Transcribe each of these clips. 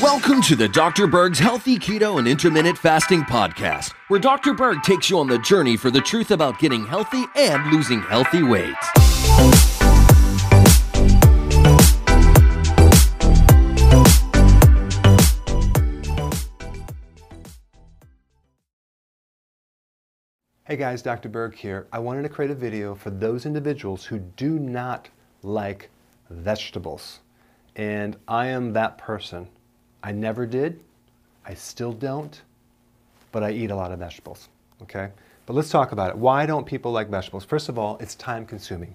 Welcome to the Dr. Berg's Healthy Keto and Intermittent Fasting Podcast, where Dr. Berg takes you on the journey for the truth about getting healthy and losing healthy weight. Hey guys, Dr. Berg here. I wanted to create a video for those individuals who do not like vegetables. And I am that person. I never did, I still don't, but I eat a lot of vegetables, okay? But let's talk about it. Why don't people like vegetables? First of all, it's time consuming.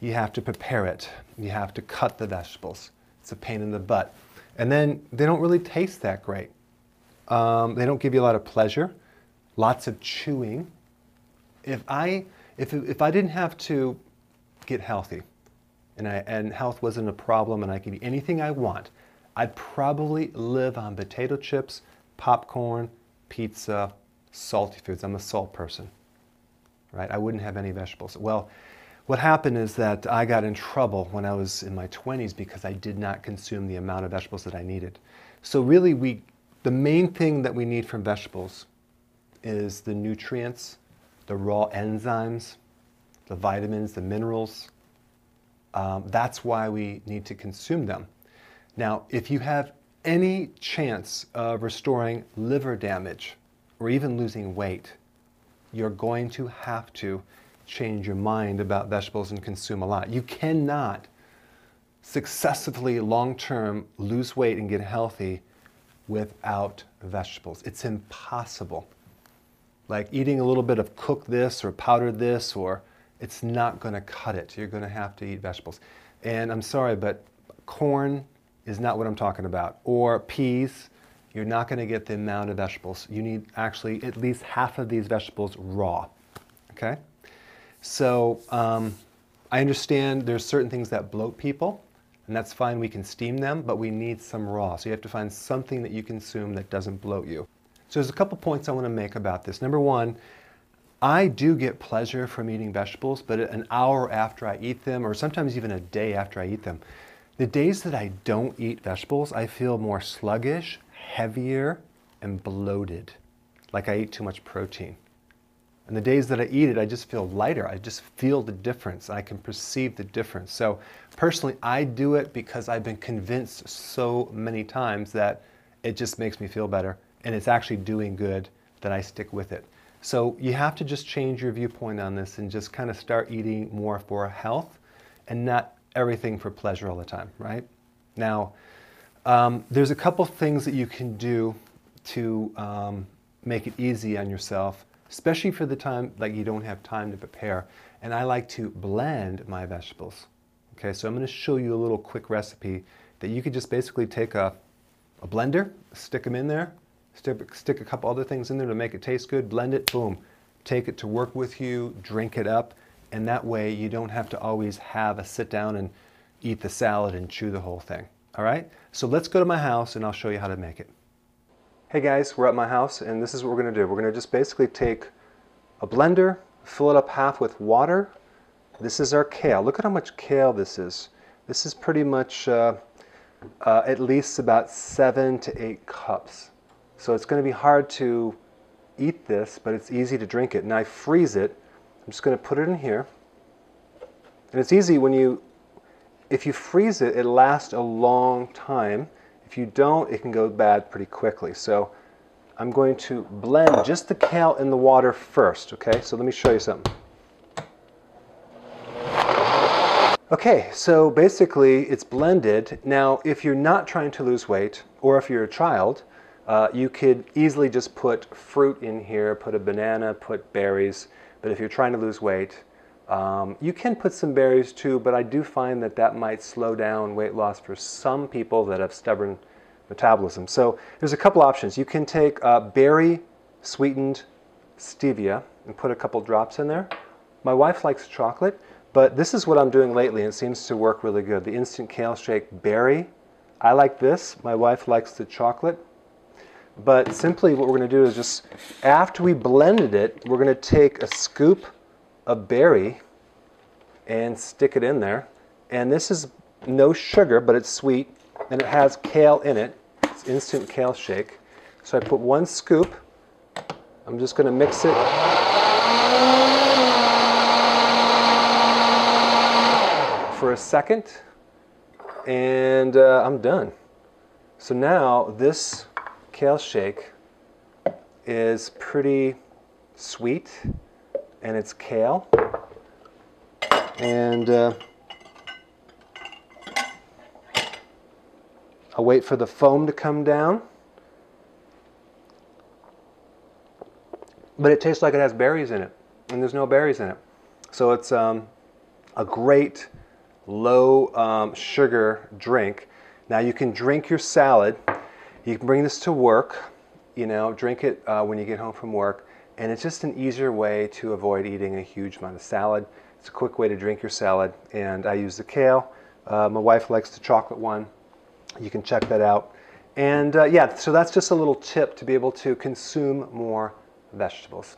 You have to prepare it, you have to cut the vegetables. It's a pain in the butt. And then they don't really taste that great. Um, they don't give you a lot of pleasure, lots of chewing if I if if I didn't have to get healthy, and I and health wasn't a problem, and I could eat anything I want, I'd probably live on potato chips, popcorn, pizza, salty foods. I'm a salt person, right? I wouldn't have any vegetables. Well, what happened is that I got in trouble when I was in my 20s because I did not consume the amount of vegetables that I needed. So really, we the main thing that we need from vegetables is the nutrients the raw enzymes, the vitamins, the minerals. Um, that's why we need to consume them. Now, if you have any chance of restoring liver damage or even losing weight, you're going to have to change your mind about vegetables and consume a lot. You cannot successfully long term lose weight and get healthy without vegetables. It's impossible like eating a little bit of cooked this or powdered this, or it's not going to cut it. You're going to have to eat vegetables. And I'm sorry, but corn is not what I'm talking about. Or peas, you're not going to get the amount of vegetables. You need actually at least half of these vegetables raw. Okay? So um, I understand there's certain things that bloat people, and that's fine. We can steam them, but we need some raw. So you have to find something that you consume that doesn't bloat you. So there's a couple points I want to make about this. Number one, I do get pleasure from eating vegetables, but an hour after I eat them, or sometimes even a day after I eat them, the days that I don't eat vegetables, I feel more sluggish, heavier, and bloated, like I eat too much protein. And the days that I eat it, I just feel lighter. I just feel the difference. I can perceive the difference. So personally, I do it because I've been convinced so many times that it just makes me feel better and it's actually doing good, that I stick with it. So you have to just change your viewpoint on this and just kind of start eating more for health and not everything for pleasure all the time, right? Now, um, there's a couple things that you can do to um, make it easy on yourself, especially for the time like you don't have time to prepare. And I like to blend my vegetables. Okay, so I'm going to show you a little quick recipe that you could just basically take a, a blender, stick them in there, Stick, stick a couple other things in there to make it taste good, blend it, boom. Take it to work with you, drink it up, and that way you don't have to always have a sit down and eat the salad and chew the whole thing. All right? So let's go to my house and I'll show you how to make it. Hey guys, we're at my house and this is what we're gonna do. We're gonna just basically take a blender, fill it up half with water. This is our kale. Look at how much kale this is. This is pretty much uh, uh, at least about seven to eight cups. So it's going to be hard to eat this, but it's easy to drink it. And I freeze it. I'm just going to put it in here. And it's easy when you, if you freeze it, it lasts a long time. If you don't, it can go bad pretty quickly. So I'm going to blend just the kale in the water first, okay? So let me show you something. Okay, so basically it's blended. Now, if you're not trying to lose weight, or if you're a child, uh, you could easily just put fruit in here, put a banana, put berries. But if you're trying to lose weight, um, you can put some berries too, but I do find that that might slow down weight loss for some people that have stubborn metabolism. So there's a couple options. You can take uh, berry sweetened stevia and put a couple drops in there. My wife likes chocolate, but this is what I'm doing lately and it seems to work really good. The instant kale shake berry. I like this. My wife likes the chocolate. But simply what we're going to do is just, after we blended it, we're going to take a scoop of berry and stick it in there. And this is no sugar, but it's sweet, and it has kale in it. It's instant kale shake. So I put one scoop. I'm just going to mix it. For a second, and uh, I'm done. So now this kale shake is pretty sweet, and it's kale. And uh, I'll wait for the foam to come down. But it tastes like it has berries in it, and there's no berries in it. So it's um, a great low um, sugar drink. Now you can drink your salad. You can bring this to work, you know, drink it uh, when you get home from work. And it's just an easier way to avoid eating a huge amount of salad. It's a quick way to drink your salad. And I use the kale. Uh, my wife likes the chocolate one. You can check that out. And uh, yeah, so that's just a little tip to be able to consume more vegetables.